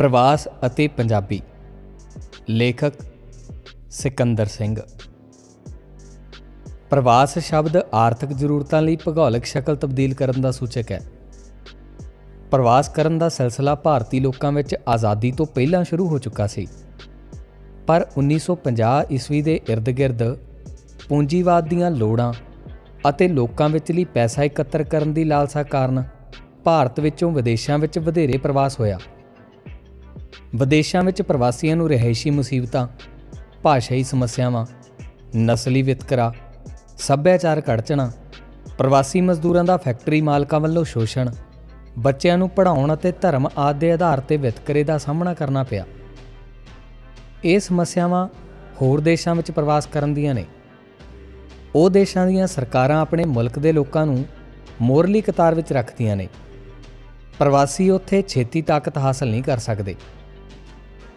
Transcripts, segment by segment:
ਪ੍ਰਵਾਸ ਅਤੇ ਪੰਜਾਬੀ। ਲੇਖਕ ਸਿਕੰਦਰ ਸਿੰਘ। ਪ੍ਰਵਾਸ ਸ਼ਬਦ ਆਰਥਿਕ ਜ਼ਰੂਰਤਾਂ ਲਈ ਭੂਗੋਲਿਕ ਸ਼ਕਲ ਤਬਦੀਲ ਕਰਨ ਦਾ ਸੂਚਕ ਹੈ। ਪ੍ਰਵਾਸ ਕਰਨ ਦਾ ਸਿਲਸਿਲਾ ਭਾਰਤੀ ਲੋਕਾਂ ਵਿੱਚ ਆਜ਼ਾਦੀ ਤੋਂ ਪਹਿਲਾਂ ਸ਼ੁਰੂ ਹੋ ਚੁੱਕਾ ਸੀ। ਪਰ 1950 ਈਸਵੀ ਦੇ ਇਰਦ-ਗਿਰਦ ਪੂੰਜੀਵਾਦ ਦੀਆਂ ਲੋੜਾਂ ਅਤੇ ਲੋਕਾਂ ਵਿੱਚ ਲਈ ਪੈਸਾ ਇਕੱਤਰ ਕਰਨ ਦੀ ਲਾਲਸਾ ਕਾਰਨ ਭਾਰਤ ਵਿੱਚੋਂ ਵਿਦੇਸ਼ਾਂ ਵਿੱਚ ਵਧੇਰੇ ਪ੍ਰਵਾਸ ਹੋਇਆ। ਵਿਦੇਸ਼ਾਂ ਵਿੱਚ ਪ੍ਰਵਾਸੀਆਂ ਨੂੰ ਰਹਿائشੀ ਮੁਸੀਬਤਾਂ, ਭਾਸ਼ਾਈ ਸਮੱਸਿਆਵਾਂ, ਨਸਲੀ ਵਿਤਕਰਾ ਸੱਭਿਆਚਾਰਕ ਅੜਚਣਾ ਪ੍ਰਵਾਸੀ ਮਜ਼ਦੂਰਾਂ ਦਾ ਫੈਕਟਰੀ ਮਾਲਕਾਂ ਵੱਲੋਂ ਸ਼ੋਸ਼ਣ, ਬੱਚਿਆਂ ਨੂੰ ਪੜ੍ਹਾਉਣ ਅਤੇ ਧਰਮ ਆਦਿ ਦੇ ਆਧਾਰ ਤੇ ਵਿਤਕਰੇ ਦਾ ਸਾਹਮਣਾ ਕਰਨਾ ਪਿਆ। ਇਹ ਸਮੱਸਿਆਵਾਂ ਹੋਰ ਦੇਸ਼ਾਂ ਵਿੱਚ ਪ੍ਰਵਾਸ ਕਰਨ ਦੀਆਂ ਨੇ। ਉਹ ਦੇਸ਼ਾਂ ਦੀਆਂ ਸਰਕਾਰਾਂ ਆਪਣੇ ਮੁਲਕ ਦੇ ਲੋਕਾਂ ਨੂੰ ਮੋਰਲੀ ਕਤਾਰ ਵਿੱਚ ਰੱਖਦੀਆਂ ਨੇ। ਪ੍ਰਵਾਸੀ ਉੱਥੇ ਛੇਤੀ ਤਾਕਤ ਹਾਸਲ ਨਹੀਂ ਕਰ ਸਕਦੇ।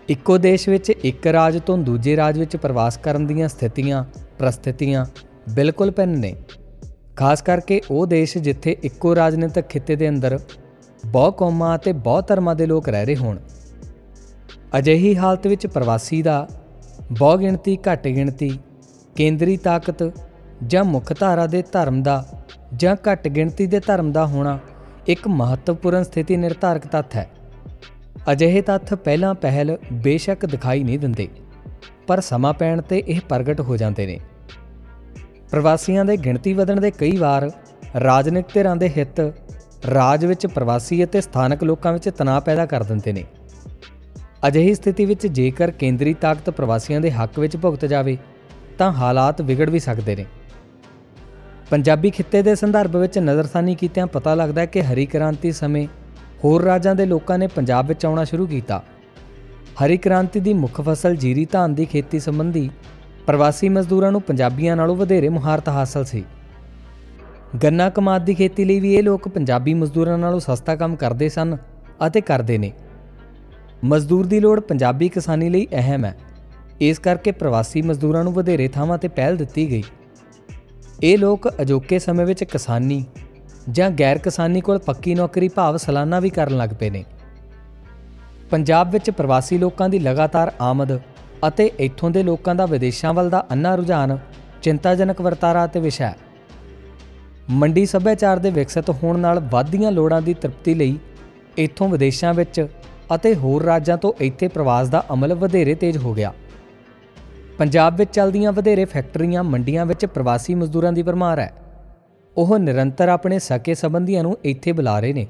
ਇੱਕੋ ਦੇਸ਼ ਵਿੱਚ ਇੱਕ ਰਾਜ ਤੋਂ ਦੂਜੇ ਰਾਜ ਵਿੱਚ ਪ੍ਰਵਾਸ ਕਰਨ ਦੀਆਂ ਸਥਿਤੀਆਂ, ਪ੍ਰਸਥਿਤੀਆਂ ਬਿਲਕੁਲ ਭਿੰਨ ਨੇ। ਖਾਸ ਕਰਕੇ ਉਹ ਦੇਸ਼ ਜਿੱਥੇ ਇੱਕੋ ਰਾਜਨੀਤਿਕ ਖਿੱਤੇ ਦੇ ਅੰਦਰ ਬਹੁ ਕੌਮਾਂ ਅਤੇ ਬਹੁ ਧਰਮਾਂ ਦੇ ਲੋਕ ਰਹਿ ਰਹੇ ਹੋਣ। ਅਜਿਹੀ ਹਾਲਤ ਵਿੱਚ ਪ੍ਰਵਾਸੀ ਦਾ ਬਹੁ ਗਿਣਤੀ, ਘੱਟ ਗਿਣਤੀ, ਕੇਂਦਰੀ ਤਾਕਤ ਜਾਂ ਮੁੱਖ ਧਾਰਾ ਦੇ ਧਰਮ ਦਾ ਜਾਂ ਘੱਟ ਗਿਣਤੀ ਦੇ ਧਰਮ ਦਾ ਹੋਣਾ ਇੱਕ ਮਹੱਤਵਪੂਰਨ ਸਥਿਤੀ ਨਿਰਧਾਰਕ ਤੱਥ ਹੈ। ਅਜਿਹੇ ਤੱਥ ਪਹਿਲਾਂ ਪਹਿਲ ਬੇਸ਼ੱਕ ਦਿਖਾਈ ਨਹੀਂ ਦਿੰਦੇ, ਪਰ ਸਮਾਂ ਪੈਣ ਤੇ ਇਹ ਪ੍ਰਗਟ ਹੋ ਜਾਂਦੇ ਨੇ। ਪ੍ਰਵਾਸੀਆਂ ਦੇ ਗਿਣਤੀ ਵਧਣ ਦੇ ਕਈ ਵਾਰ ਰਾਜਨੀਤਿਕ ਧਿਰਾਂ ਦੇ ਹਿੱਤ ਰਾਜ ਵਿੱਚ ਪ੍ਰਵਾਸੀ ਅਤੇ ਸਥਾਨਕ ਲੋਕਾਂ ਵਿੱਚ ਤਣਾਅ ਪੈਦਾ ਕਰ ਦਿੰਦੇ ਨੇ। ਅਜਿਹੀ ਸਥਿਤੀ ਵਿੱਚ ਜੇਕਰ ਕੇਂਦਰੀ ਤਾਕਤ ਪ੍ਰਵਾਸੀਆਂ ਦੇ ਹੱਕ ਵਿੱਚ ਭੁਗਤ ਜਾਵੇ, ਤਾਂ ਹਾਲਾਤ ਵਿਗੜ ਵੀ ਸਕਦੇ ਨੇ। ਪੰਜਾਬੀ ਖਿੱਤੇ ਦੇ ਸੰਦਰਭ ਵਿੱਚ ਨਜ਼ਰਸਾਨੀ ਕੀਤਿਆਂ ਪਤਾ ਲੱਗਦਾ ਹੈ ਕਿ ਹਰੀ ਕ੍ਰਾਂਤੀ ਸਮੇਂ ਹੋਰ ਰਾਜਾਂ ਦੇ ਲੋਕਾਂ ਨੇ ਪੰਜਾਬ ਵਿੱਚ ਆਉਣਾ ਸ਼ੁਰੂ ਕੀਤਾ। ਹਰੀ ਕ੍ਰਾਂਤੀ ਦੀ ਮੁੱਖ ਫਸਲ ਜੀਰੀ ਧਾਨ ਦੀ ਖੇਤੀ ਸੰਬੰਧੀ ਪ੍ਰਵਾਸੀ ਮਜ਼ਦੂਰਾਂ ਨੂੰ ਪੰਜਾਬੀਆਂ ਨਾਲੋਂ ਵਧੇਰੇ ਮੁਹਾਰਤ ਹਾਸਲ ਸੀ। ਗੰਨਾ ਕਮਾਦ ਦੀ ਖੇਤੀ ਲਈ ਵੀ ਇਹ ਲੋਕ ਪੰਜਾਬੀ ਮਜ਼ਦੂਰਾਂ ਨਾਲੋਂ ਸਸਤਾ ਕੰਮ ਕਰਦੇ ਸਨ ਅਤੇ ਕਰਦੇ ਨੇ। ਮਜ਼ਦੂਰ ਦੀ ਲੋੜ ਪੰਜਾਬੀ ਕਿਸਾਨੀ ਲਈ ਅਹਿਮ ਹੈ। ਇਸ ਕਰਕੇ ਪ੍ਰਵਾਸੀ ਮਜ਼ਦੂਰਾਂ ਨੂੰ ਵਧੇਰੇ ਥਾਵਾਂ ਤੇ ਪਹਿਲ ਦਿੱਤੀ ਗਈ। ਇਹ ਲੋਕ ਅਜੋਕੇ ਸਮੇਂ ਵਿੱਚ ਕਿਸਾਨੀ ਜਾਂ ਗੈਰ ਕਿਸਾਨੀ ਕੋਲ ਪੱਕੀ ਨੌਕਰੀ ਭਾਵ ਸਾਲਾਨਾ ਵੀ ਕਰਨ ਲੱਗ ਪਏ ਨੇ। ਪੰਜਾਬ ਵਿੱਚ ਪ੍ਰਵਾਸੀ ਲੋਕਾਂ ਦੀ ਲਗਾਤਾਰ ਆਮਦ ਅਤੇ ਇੱਥੋਂ ਦੇ ਲੋਕਾਂ ਦਾ ਵਿਦੇਸ਼ਾਂ ਵੱਲ ਦਾ ਅੰਨਾ ਰੁਝਾਨ ਚਿੰਤਾਜਨਕ ਵਰਤਾਰਾ ਅਤੇ ਵਿਸ਼ਾ ਹੈ। ਮੰਡੀ ਸੱਭਿਆਚਾਰ ਦੇ ਵਿਕਸਿਤ ਹੋਣ ਨਾਲ ਵਾਧੀਆਂ ਲੋੜਾਂ ਦੀ ਤ੍ਰਿਪਤੀ ਲਈ ਇੱਥੋਂ ਵਿਦੇਸ਼ਾਂ ਵਿੱਚ ਅਤੇ ਹੋਰ ਰਾਜਾਂ ਤੋਂ ਇੱਥੇ ਪ੍ਰਵਾਸ ਦਾ ਅਮਲ ਵਧੇਰੇ ਤੇਜ਼ ਹੋ ਗਿਆ। ਪੰਜਾਬ ਵਿੱਚ ਚੱਲਦੀਆਂ ਵਧੇਰੇ ਫੈਕਟਰੀਆਂ, ਮੰਡੀਆਂ ਵਿੱਚ ਪ੍ਰਵਾਸੀ ਮਜ਼ਦੂਰਾਂ ਦੀ ਭਰਮਾਰ ਹੈ। ਉਹ ਨਿਰੰਤਰ ਆਪਣੇ ਸਕੇ ਸੰਬੰਧੀਆਂ ਨੂੰ ਇੱਥੇ ਬੁਲਾ ਰਹੇ ਨੇ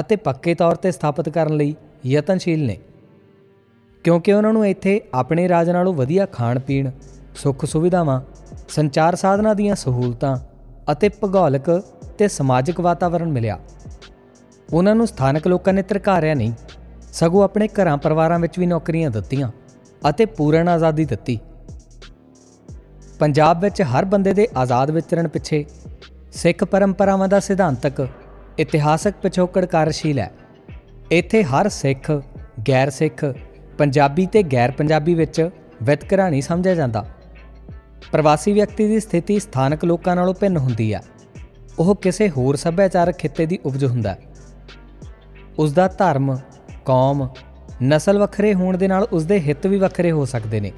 ਅਤੇ ਪੱਕੇ ਤੌਰ ਤੇ ਸਥਾਪਿਤ ਕਰਨ ਲਈ ਯਤਨਸ਼ੀਲ ਨੇ। ਕਿਉਂਕਿ ਉਹਨਾਂ ਨੂੰ ਇੱਥੇ ਆਪਣੇ ਰਾਜ ਨਾਲੋਂ ਵਧੀਆ ਖਾਣ ਪੀਣ ਸੁੱਖ ਸੁਵਿਧਾਵਾਂ, ਸੰਚਾਰ ਸਾਧਨਾਂ ਦੀਆਂ ਸਹੂਲਤਾਂ ਅਤੇ ਭੂਗੋਲਿਕ ਤੇ ਸਮਾਜਿਕ ਵਾਤਾਵਰਣ ਮਿਲਿਆ। ਉਹਨਾਂ ਨੂੰ ਸਥਾਨਕ ਲੋਕਾਂ ਨੇ ਤਰਕਾਰਿਆ ਨਹੀਂ, ਸਗੋਂ ਆਪਣੇ ਘਰਾਂ ਪਰਿਵਾਰਾਂ ਵਿੱਚ ਵੀ ਨੌਕਰੀਆਂ ਦਿੱਤੀਆਂ। ਅਤੇ ਪੂਰਨ ਆਜ਼ਾਦੀ ਦਿੱਤੀ। ਪੰਜਾਬ ਵਿੱਚ ਹਰ ਬੰਦੇ ਦੇ ਆਜ਼ਾਦ ਵਿਚਰਨ ਪਿੱਛੇ ਸਿੱਖ ਪਰੰਪਰਾਵਾਂ ਦਾ ਸਿਧਾਂਤਕ, ਇਤਿਹਾਸਕ ਪਿਛੋਕੜ ਕਾਰਜਸ਼ੀਲ ਹੈ। ਇੱਥੇ ਹਰ ਸਿੱਖ, ਗੈਰ ਸਿੱਖ, ਪੰਜਾਬੀ ਤੇ ਗੈਰ ਪੰਜਾਬੀ ਵਿੱਚ ਵਿਤਕਰਾ ਨਹੀਂ ਸਮਝਿਆ ਜਾਂਦਾ। ਪ੍ਰਵਾਸੀ ਵਿਅਕਤੀ ਦੀ ਸਥਿਤੀ ਸਥਾਨਕ ਲੋਕਾਂ ਨਾਲੋਂ ਭਿੰਨ ਹੁੰਦੀ ਹੈ ਉਹ ਕਿਸੇ ਹੋਰ ਸੱਭਿਆਚਾਰਕ ਖਿੱਤੇ ਦੀ ਉਪਜ ਹੁੰਦਾ। ਹੈ ਉਸ ਦਾ ਧਰਮ, ਕੌਮ ਨਸਲ ਵੱਖਰੇ ਹੋਣ ਦੇ ਨਾਲ ਉਸ ਦੇ ਹਿੱਤ ਵੀ ਵੱਖਰੇ ਹੋ ਸਕਦੇ ਨੇ।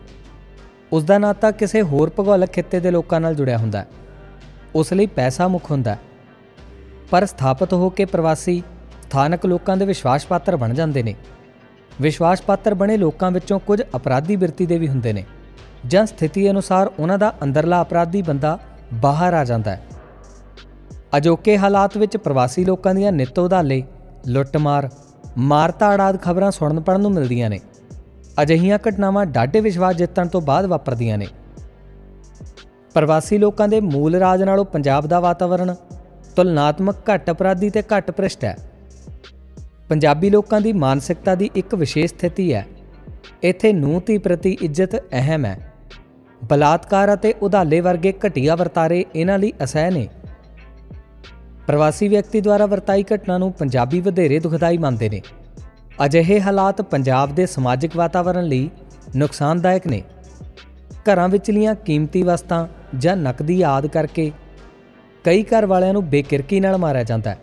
ਉਸ ਦਾ ਨਾਤਾ ਕਿਸੇ ਹੋਰ ਭੂਗੋਲਿਕ ਖਿੱਤੇ ਦੇ ਲੋਕਾਂ ਨਾਲ ਜੁੜਿਆ ਹੁੰਦਾ ਹੈ। ਉਸ ਲਈ ਪੈਸਾ ਮੁੱਖ ਹੁੰਦਾ ਹੈ। ਪਰ ਸਥਾਪਿਤ ਹੋ ਕੇ ਪ੍ਰਵਾਸੀ ਸਥਾਨਕ ਲੋਕਾਂ ਦੇ ਵਿਸ਼ਵਾਸ ਪਾਤਰ ਬਣ ਜਾਂਦੇ ਨੇ। ਵਿਸ਼ਵਾਸ ਪਾਤਰ ਬਣੇ ਲੋਕਾਂ ਵਿੱਚੋਂ ਕੁਝ ਅਪਰਾਧੀ ਬਿਰਤੀ ਦੇ ਵੀ ਹੁੰਦੇ ਨੇ। ਜਾਂ ਸਥਿਤੀ ਅਨੁਸਾਰ ਉਹਨਾਂ ਦਾ ਅੰਦਰਲਾ ਅਪਰਾਧੀ ਬੰਦਾ ਬਾਹਰ ਆ ਜਾਂਦਾ ਹੈ। ਅਜੋਕੇ ਹਾਲਾਤ ਵਿੱਚ ਪ੍ਰਵਾਸੀ ਲੋਕਾਂ ਦੀਆਂ ਨਿੱਤ ਉਧਾਲੇ ਲੁੱਟਮਾਰ ਮਾਰਤਾੜ ਆਦ ਖਬਰਾਂ ਸੁਣਨ ਪੜਨ ਨੂੰ ਮਿਲਦੀਆਂ ਨੇ। ਅਜਿਹੀਆਂ ਘਟਨਾਵਾਂ ਡਾਢੇ ਵਿਸ਼ਵਾਸ ਜਿੱਤਣ ਤੋਂ ਬਾਅਦ ਵਾਪਰਦੀਆਂ ਨੇ। ਪ੍ਰਵਾਸੀ ਲੋਕਾਂ ਦੇ ਮੂਲ ਰਾਜ ਨਾਲੋਂ ਪੰਜਾਬ ਦਾ ਵਾਤਾਵਰਣ ਤੁਲਨਾਤਮਕ ਘੱਟ ਅਪਰਾਧੀ ਤੇ ਘੱਟ ਭ੍ਰਿਸ਼ਟ ਹੈ। ਪੰਜਾਬੀ ਲੋਕਾਂ ਦੀ ਮਾਨਸਿਕਤਾ ਦੀ ਇੱਕ ਵਿਸ਼ੇਸ਼ ਸਥਿਤੀ ਹੈ। ਇੱਥੇ ਨੂੰਹ ਧੀ ਪ੍ਰਤੀ ਇੱਜ਼ਤ ਅਹਿਮ ਹੈ। ਬਲਾਤਕਾਰ ਅਤੇ ਉਧਾਲੇ ਵਰਗੇ ਘਟੀਆ ਵਰਤਾਰੇ ਇਹਨਾਂ ਲਈ ਅਸਹਿ ਨੇ। ਪ੍ਰਵਾਸੀ ਵਿਅਕਤੀ ਦੁਆਰਾ ਵਰਤਾਈ ਘਟਨਾ ਨੂੰ ਪੰਜਾਬੀ ਵਧੇਰੇ ਦੁਖਦਾਈ ਮੰਨਦੇ ਨੇ। ਅਜਿਹੇ ਹਾਲਾਤ ਪੰਜਾਬ ਦੇ ਸਮਾਜਿਕ ਵਾਤਾਵਰਣ ਲਈ ਨੁਕਸਾਨਦਾਇਕ ਨੇ। ਘਰਾਂ ਵਿਚਲੀਆਂ ਕੀਮਤੀ ਵਸਤਾਂ ਜਾਂ ਨਕਦੀ ਆਦ ਕਰਕੇ ਕਈ ਘਰ ਵਾਲਿਆਂ ਨੂੰ ਬੇਕਿਰਕੀ ਨਾਲ ਮਾਰਿਆ ਜਾਂਦਾ ਹੈ।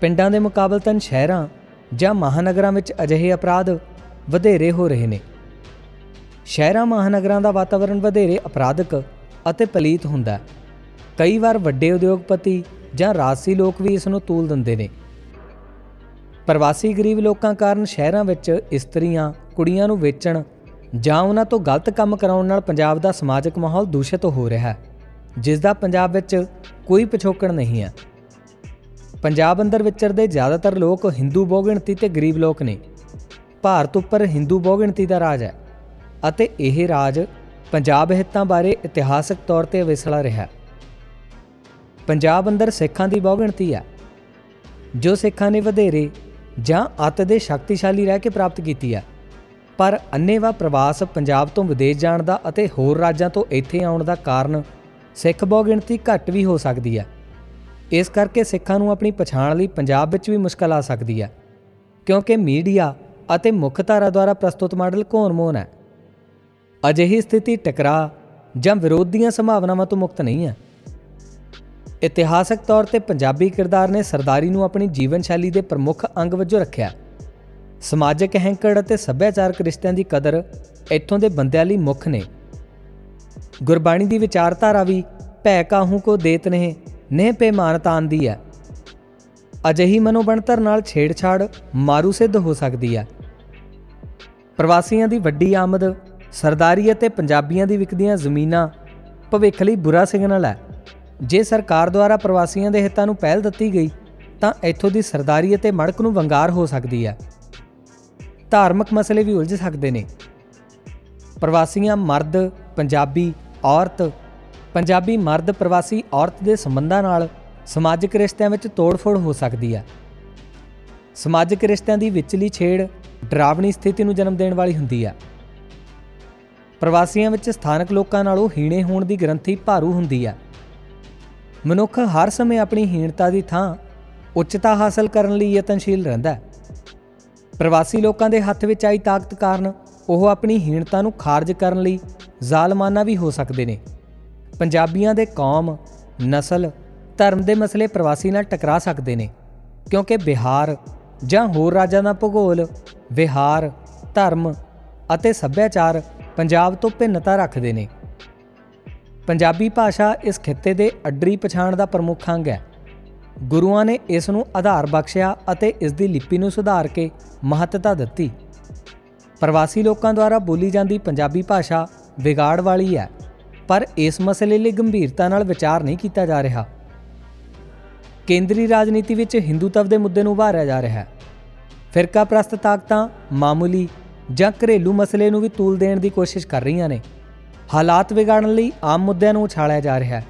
ਪਿੰਡਾਂ ਦੇ ਮੁਕਾਬਲਤਨ ਸ਼ਹਿਰਾਂ ਜਾਂ ਮਹਾਨਗਰਾਂ ਵਿੱਚ ਅਜਿਹੇ ਅਪਰਾਧ ਵਧੇਰੇ ਹੋ ਰਹੇ ਨੇ। ਸ਼ਹਿਰਾਂ ਮਹਾਨਗਰਾਂ ਦਾ ਵਾਤਾਵਰਣ ਵਧੇਰੇ ਅਪਰਾਧਕ ਅਤੇ ਪਲੀਤ ਹੁੰਦਾ ਹੈ। ਕਈ ਵਾਰ ਵੱਡੇ ਉਦਯੋਗਪਤੀ ਜਾਂ ਰਾਜਸੀ ਲੋਕ ਵੀ ਇਸ ਨੂੰ ਤੂਲ ਦਿੰਦੇ ਨੇ। ਪ੍ਰਵਾਸੀ ਗਰੀਬ ਲੋਕਾਂ ਕਾਰਨ ਸ਼ਹਿਰਾਂ ਵਿੱਚ ਇਸਤਰੀਆਂ, ਕੁੜੀਆਂ ਨੂੰ ਵੇਚਣ ਜਾਂ ਉਹਨਾਂ ਤੋਂ ਗਲਤ ਕੰਮ ਕਰਾਉਣ ਨਾਲ ਪੰਜਾਬ ਦਾ ਸਮਾਜਿਕ ਮਾਹੌਲ ਦੂਸ਼ਿਤ ਹੋ ਰਿਹਾ ਹੈ, ਜਿਸ ਦਾ ਪੰਜਾਬ ਵਿੱਚ ਕੋਈ ਪਿਛੋਕੜ ਨਹੀਂ ਹੈ। ਪੰਜਾਬ ਅੰਦਰ ਵਿਚਰਦੇ ਜ਼ਿਆਦਾਤਰ ਲੋਕ ਹਿੰਦੂ ਬਹੁਗਿਣਤੀ ਤੇ ਗਰੀਬ ਲੋਕ ਨੇ। ਭਾਰਤ ਉੱਪਰ ਹਿੰਦੂ ਬਹੁਗਿਣਤੀ ਦਾ ਰਾਜ ਹੈ ਅਤੇ ਇਹ ਰਾਜ ਪੰਜਾਬ ਹਿੱਤਾਂ ਬਾਰੇ ਇਤਿਹਾਸਕ ਤੌਰ ਤੇ ਵਿਸਲਾ ਰਿਹਾ ਹੈ। ਪੰਜਾਬ ਅੰਦਰ ਸਿੱਖਾਂ ਦੀ ਬਹੁਗਿਣਤੀ ਹੈ, ਜੋ ਸਿੱਖਾਂ ਨੇ ਵਧੇਰੇ ਜਾਂ ਅੱਤ ਦੇ ਸ਼ਕਤੀਸ਼ਾਲੀ ਰਹਿ ਕੇ ਪ੍ਰਾਪਤ ਕੀਤੀ ਹੈ। ਪਰ ਅੰਨੇਵਾ ਪ੍ਰਵਾਸ ਪੰਜਾਬ ਤੋਂ ਵਿਦੇਸ਼ ਜਾਣ ਦਾ ਅਤੇ ਹੋਰ ਰਾਜਾਂ ਤੋਂ ਇੱਥੇ ਆਉਣ ਦਾ ਕਾਰਨ ਸਿੱਖ ਬਹੁਗਿਣਤੀ ਘੱਟ ਵੀ ਹੋ ਸਕਦੀ ਹੈ। ਇਸ ਕਰਕੇ ਸਿੱਖਾਂ ਨੂੰ ਆਪਣੀ ਪਛਾਣ ਲਈ ਪੰਜਾਬ ਵਿੱਚ ਵੀ ਮੁਸ਼ਕਲ ਆ ਸਕਦੀ ਹੈ, ਕਿਉਂਕਿ ਮੀਡੀਆ ਅਤੇ ਮੁੱਖ ਧਾਰਾ ਦੁਆਰਾ ਪ੍ਰਸਤੁਤ ਮਾਡਲ ਘੋਣ-ਮੋਹਨ ਹੈ? ਅਜਿਹੀ ਸਥਿਤੀ ਟਕਰਾ ਜਾਂ ਵਿਰੋਧ ਦੀਆਂ ਸੰਭਾਵਨਾਵਾਂ ਤੋਂ ਮੁਕਤ ਨਹੀਂ ਹੈ। ਇਤਿਹਾਸਕ ਤੌਰ ਤੇ ਪੰਜਾਬੀ ਕਿਰਦਾਰ ਨੇ ਸਰਦਾਰੀ ਨੂੰ ਆਪਣੀ ਜੀਵਨ ਸ਼ੈਲੀ ਦੇ ਪ੍ਰਮੁੱਖ ਅੰਗ ਵਜੋਂ ਰੱਖਿਆ। ਸਮਾਜਿਕ ਹੈਂਕੜ ਅਤੇ ਸੱਭਿਆਚਾਰਕ ਰਿਸ਼ਤਿਆਂ ਦੀ ਕਦਰ ਇੱਥੋਂ ਦੇ ਬੰਦਿਆਂ ਲਈ ਮੁੱਖ ਨੇ। ਗੁਰਬਾਣੀ ਦੀ ਵਿਚਾਰਧਾਰਾ ਵੀ ਭੈ ਕਾਹੂ ਕੋ ਦੇਤ ਨੇ ਨੇ ਪੇਮਾਨਤਾਨ ਦੀ ਹੈ ਅਜਿਹੀ ਮਨੋਬਣਤਰ ਨਾਲ ਛੇੜਛਾੜ ਮਾਰੂ ਸਿੱਧ ਹੋ ਸਕਦੀ ਹੈ ਪ੍ਰਵਾਸੀਆਂ ਦੀ ਵੱਡੀ ਆਮਦ, ਸਰਦਾਰੀ ਅਤੇ ਪੰਜਾਬੀਆਂ ਦੀ ਵਿਕਦੀਆਂ ਜ਼ਮੀਨਾਂ ਭਵਿੱਖ ਲਈ ਬੁਰਾ ਸਿਗਨਲ ਹੈ ਜੇ ਸਰਕਾਰ ਦੁਆਰਾ ਪ੍ਰਵਾਸੀਆਂ ਦੇ ਹਿੱਤਾਂ ਨੂੰ ਪਹਿਲ ਦਿੱਤੀ ਗਈ, ਤਾਂ ਇੱਥੋਂ ਦੀ ਸਰਦਾਰੀ ਅਤੇ ਮੜਕ ਨੂੰ ਵੰਗਾਰ ਹੋ ਸਕਦੀ ਹੈ। ਧਾਰਮਿਕ ਮਸਲੇ ਵੀ ਉਲਝ ਸਕਦੇ ਨੇ। ਪ੍ਰਵਾਸੀਆਂ ਮਰਦ, ਪੰਜਾਬੀ, ਔਰਤ, ਪੰਜਾਬੀ ਮਰਦ ਪ੍ਰਵਾਸੀ ਔਰਤ ਦੇ ਸੰਬੰਧਾਂ ਨਾਲ ਸਮਾਜਿਕ ਰਿਸ਼ਤਿਆਂ ਵਿੱਚ ਤੋੜਫੋੜ ਹੋ ਸਕਦੀ ਹੈ। ਸਮਾਜਿਕ ਰਿਸ਼ਤਿਆਂ ਦੀ ਵਿਚਲੀ ਛੇੜ ਡਰਾਵਣੀ ਸਥਿਤੀ ਨੂੰ ਜਨਮ ਦੇਣ ਵਾਲੀ ਹੁੰਦੀ ਹੈ। ਪ੍ਰਵਾਸੀਆਂ ਵਿੱਚ ਸਥਾਨਕ ਲੋਕਾਂ ਨਾਲੋਂ ਹੀਣੇ ਹੋਣ ਦੀ ਗ੍ਰੰਥੀ ਭਾਰੂ ਹੁੰਦੀ ਹੈ। ਮਨੁੱਖ ਹਰ ਸਮੇਂ ਆਪਣੀ ਹੀਣਤਾ ਦੀ ਥਾਂ ਉੱਚਤਾ ਹਾਸਲ ਕਰਨ ਲਈ ਯਤਨਸ਼ੀਲ ਰਹਿੰਦਾ ਹੈ। ਪ੍ਰਵਾਸੀ ਲੋਕਾਂ ਦੇ ਹੱਥ ਵਿੱਚ ਆਈ ਤਾਕਤ ਕਾਰਨ ਉਹ ਆਪਣੀ ਹੀਣਤਾ ਨੂੰ ਖਾਰਜ ਕਰਨ ਲਈ ਜ਼ਾਲਮਾਨਾ ਵੀ ਹੋ ਸਕਦੇ ਨੇ। ਪੰਜਾਬੀਆਂ ਦੇ ਕੌਮ, ਨਸਲ, ਧਰਮ ਦੇ ਮਸਲੇ ਪ੍ਰਵਾਸੀ ਨਾਲ ਟਕਰਾ ਸਕਦੇ ਨੇ, ਕਿਉਂਕਿ ਬਿਹਾਰ ਜਾਂ ਹੋਰ ਰਾਜਾਂ ਦਾ ਭੂਗੋਲ, ਵਿਹਾਰ, ਧਰਮ ਅਤੇ ਸੱਭਿਆਚਾਰ ਪੰਜਾਬ ਤੋਂ ਭਿੰਨਤਾ ਰੱਖਦੇ ਨੇ। ਪੰਜਾਬੀ ਭਾਸ਼ਾ ਇਸ ਖਿੱਤੇ ਦੇ ਅੱਡਰੀ ਪਛਾਣ ਦਾ ਪ੍ਰਮੁੱਖ ਅੰਗ ਹੈ। ਗੁਰੂਆਂ ਨੇ ਇਸ ਨੂੰ ਆਧਾਰ ਬਖਸ਼ਿਆ ਅਤੇ ਇਸ ਦੀ ਲਿਪੀ ਨੂੰ ਸੁਧਾਰ ਕੇ ਮਹੱਤਤਾ ਦਿੱਤੀ। ਪ੍ਰਵਾਸੀ ਲੋਕਾਂ ਦੁਆਰਾ ਬੋਲੀ ਜਾਂਦੀ ਪੰਜਾਬੀ ਭਾਸ਼ਾ ਵਿਗਾੜ ਵਾਲੀ ਹੈ, ਪਰ ਇਸ ਮਸਲੇ ਲਈ ਗੰਭੀਰਤਾ ਨਾਲ ਵਿਚਾਰ ਨਹੀਂ ਕੀਤਾ ਜਾ ਰਿਹਾ। ਕੇਂਦਰੀ ਰਾਜਨੀਤੀ ਵਿੱਚ ਹਿੰਦੂਤਵ ਦੇ ਮੁੱਦੇ ਨੂੰ ਉਭਾਰਿਆ ਜਾ ਰਿਹਾ ਹੈ। ਫਿਰਕਾ ਪ੍ਰਸਤ ਤਾਕਤਾਂ ਮਾਮੂਲੀ ਜਾਂ ਘਰੇਲੂ ਮਸਲੇ ਨੂੰ ਵੀ ਤੂਲ ਦੇਣ ਦੀ ਕੋਸ਼ਿਸ਼ ਕਰ ਰਹੀਆਂ ਨੇ। ਹਾਲਾਤ ਵਿਗਾੜਨ ਲਈ ਆਮ ਮੁੱਦਿਆਂ ਨੂੰ ਉਛਾਲਿਆ ਜਾ ਰਿਹਾ ਹੈ।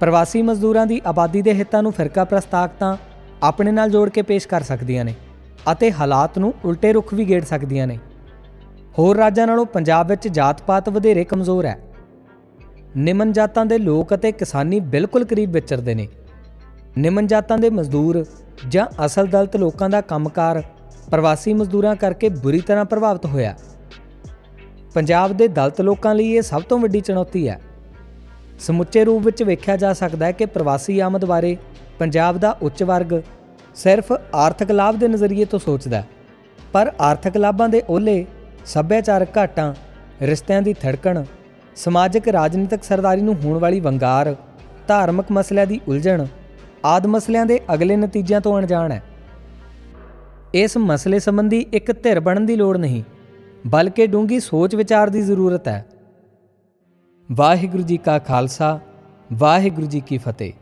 ਪ੍ਰਵਾਸੀ ਮਜ਼ਦੂਰਾਂ ਦੀ ਆਬਾਦੀ ਦੇ ਹਿੱਤਾਂ ਨੂੰ ਫਿਰਕਾ ਪ੍ਰਸਤ ਤਾਕਤਾਂ ਆਪਣੇ ਨਾਲ ਜੋੜ ਕੇ ਪੇਸ਼ ਕਰ ਸਕਦੀਆਂ ਨੇ ਅਤੇ ਹਾਲਾਤ ਨੂੰ ਉਲਟੇ ਰੁਖ ਵੀ ਗੇੜ ਸਕਦੀਆਂ ਨੇ। ਹੋਰ ਰਾਜਾਂ ਨਾਲੋਂ ਪੰਜਾਬ ਵਿੱਚ ਜਾਤ-ਪਾਤ ਵਧੇਰੇ ਕਮਜ਼ੋਰ ਹੈ। ਨਿਮਨ ਜਾਤਾਂ ਦੇ ਲੋਕ ਅਤੇ ਕਿਸਾਨੀ ਬਿਲਕੁਲ ਕਰੀਬ ਵਿਚਰਦੇ ਨੇ। ਨਿਮਨ ਜਾਤਾਂ ਦੇ ਮਜ਼ਦੂਰ ਜਾਂ ਅਸਲ ਦਲਤ ਲੋਕਾਂ ਦਾ ਕੰਮਕਾਰ ਪ੍ਰਵਾਸੀ ਮਜ਼ਦੂਰਾਂ ਕਰਕੇ ਬੁਰੀ ਤਰ੍ਹਾਂ ਪ੍ਰਭਾਵਿਤ ਹੋਇਆ। ਪੰਜਾਬ ਦੇ ਦਲਤ ਲੋਕਾਂ ਲਈ ਇਹ ਸਭ ਤੋਂ ਵੱਡੀ ਚੁਣੌਤੀ ਹੈ। ਸਮੁੱਚੇ ਰੂਪ ਵਿੱਚ ਵੇਖਿਆ ਜਾ ਸਕਦਾ ਹੈ ਕਿ ਪ੍ਰਵਾਸੀ ਆਮਦ ਬਾਰੇ ਪੰਜਾਬ ਦਾ ਉੱਚ ਵਰਗ ਸਿਰਫ ਆਰਥਿਕ ਲਾਭ ਦੇ ਨਜ਼ਰੀਏ ਤੋਂ ਸੋਚਦਾ ਹੈ, ਪਰ ਆਰਥਿਕ ਲਾਭਾਂ ਦੇ ਓਲੇ ਸੱਭਿਆਚਾਰਕ ਘਾਟਾਂ, ਰਿਸ਼ਤਿਆਂ ਦੀ ਥੜਕਣ, ਸਮਾਜਿਕ ਰਾਜਨੀਤਿਕ ਸਰਦਾਰੀ ਨੂੰ ਹੋਣ ਵਾਲੀ ਵੰਗਾਰ, ਧਾਰਮਿਕ ਮਸਲਿਆਂ ਦੀ ਉਲਝਣ, ਆਦ ਮਸਲਿਆਂ ਦੇ ਅਗਲੇ ਨਤੀਜਿਆਂ ਤੋਂ ਅਣਜਾਣ ਹੈ। ਇਸ ਮਸਲੇ ਸੰਬੰਧੀ ਇੱਕ ਧਿਰ ਬਣਨ ਦੀ ਲੋੜ ਨਹੀਂ। ਬਲਕਿ ਡੂੰਗੀ ਸੋਚ ਵਿਚਾਰ ਦੀ ਜ਼ਰੂਰਤ ਹੈ। ਵਾਹਿਗੁਰੂ ਜੀ ਕਾ ਖਾਲਸਾ, ਵਾਹਿਗੁਰੂ ਜੀ ਕੀ ਫਤਿਹ।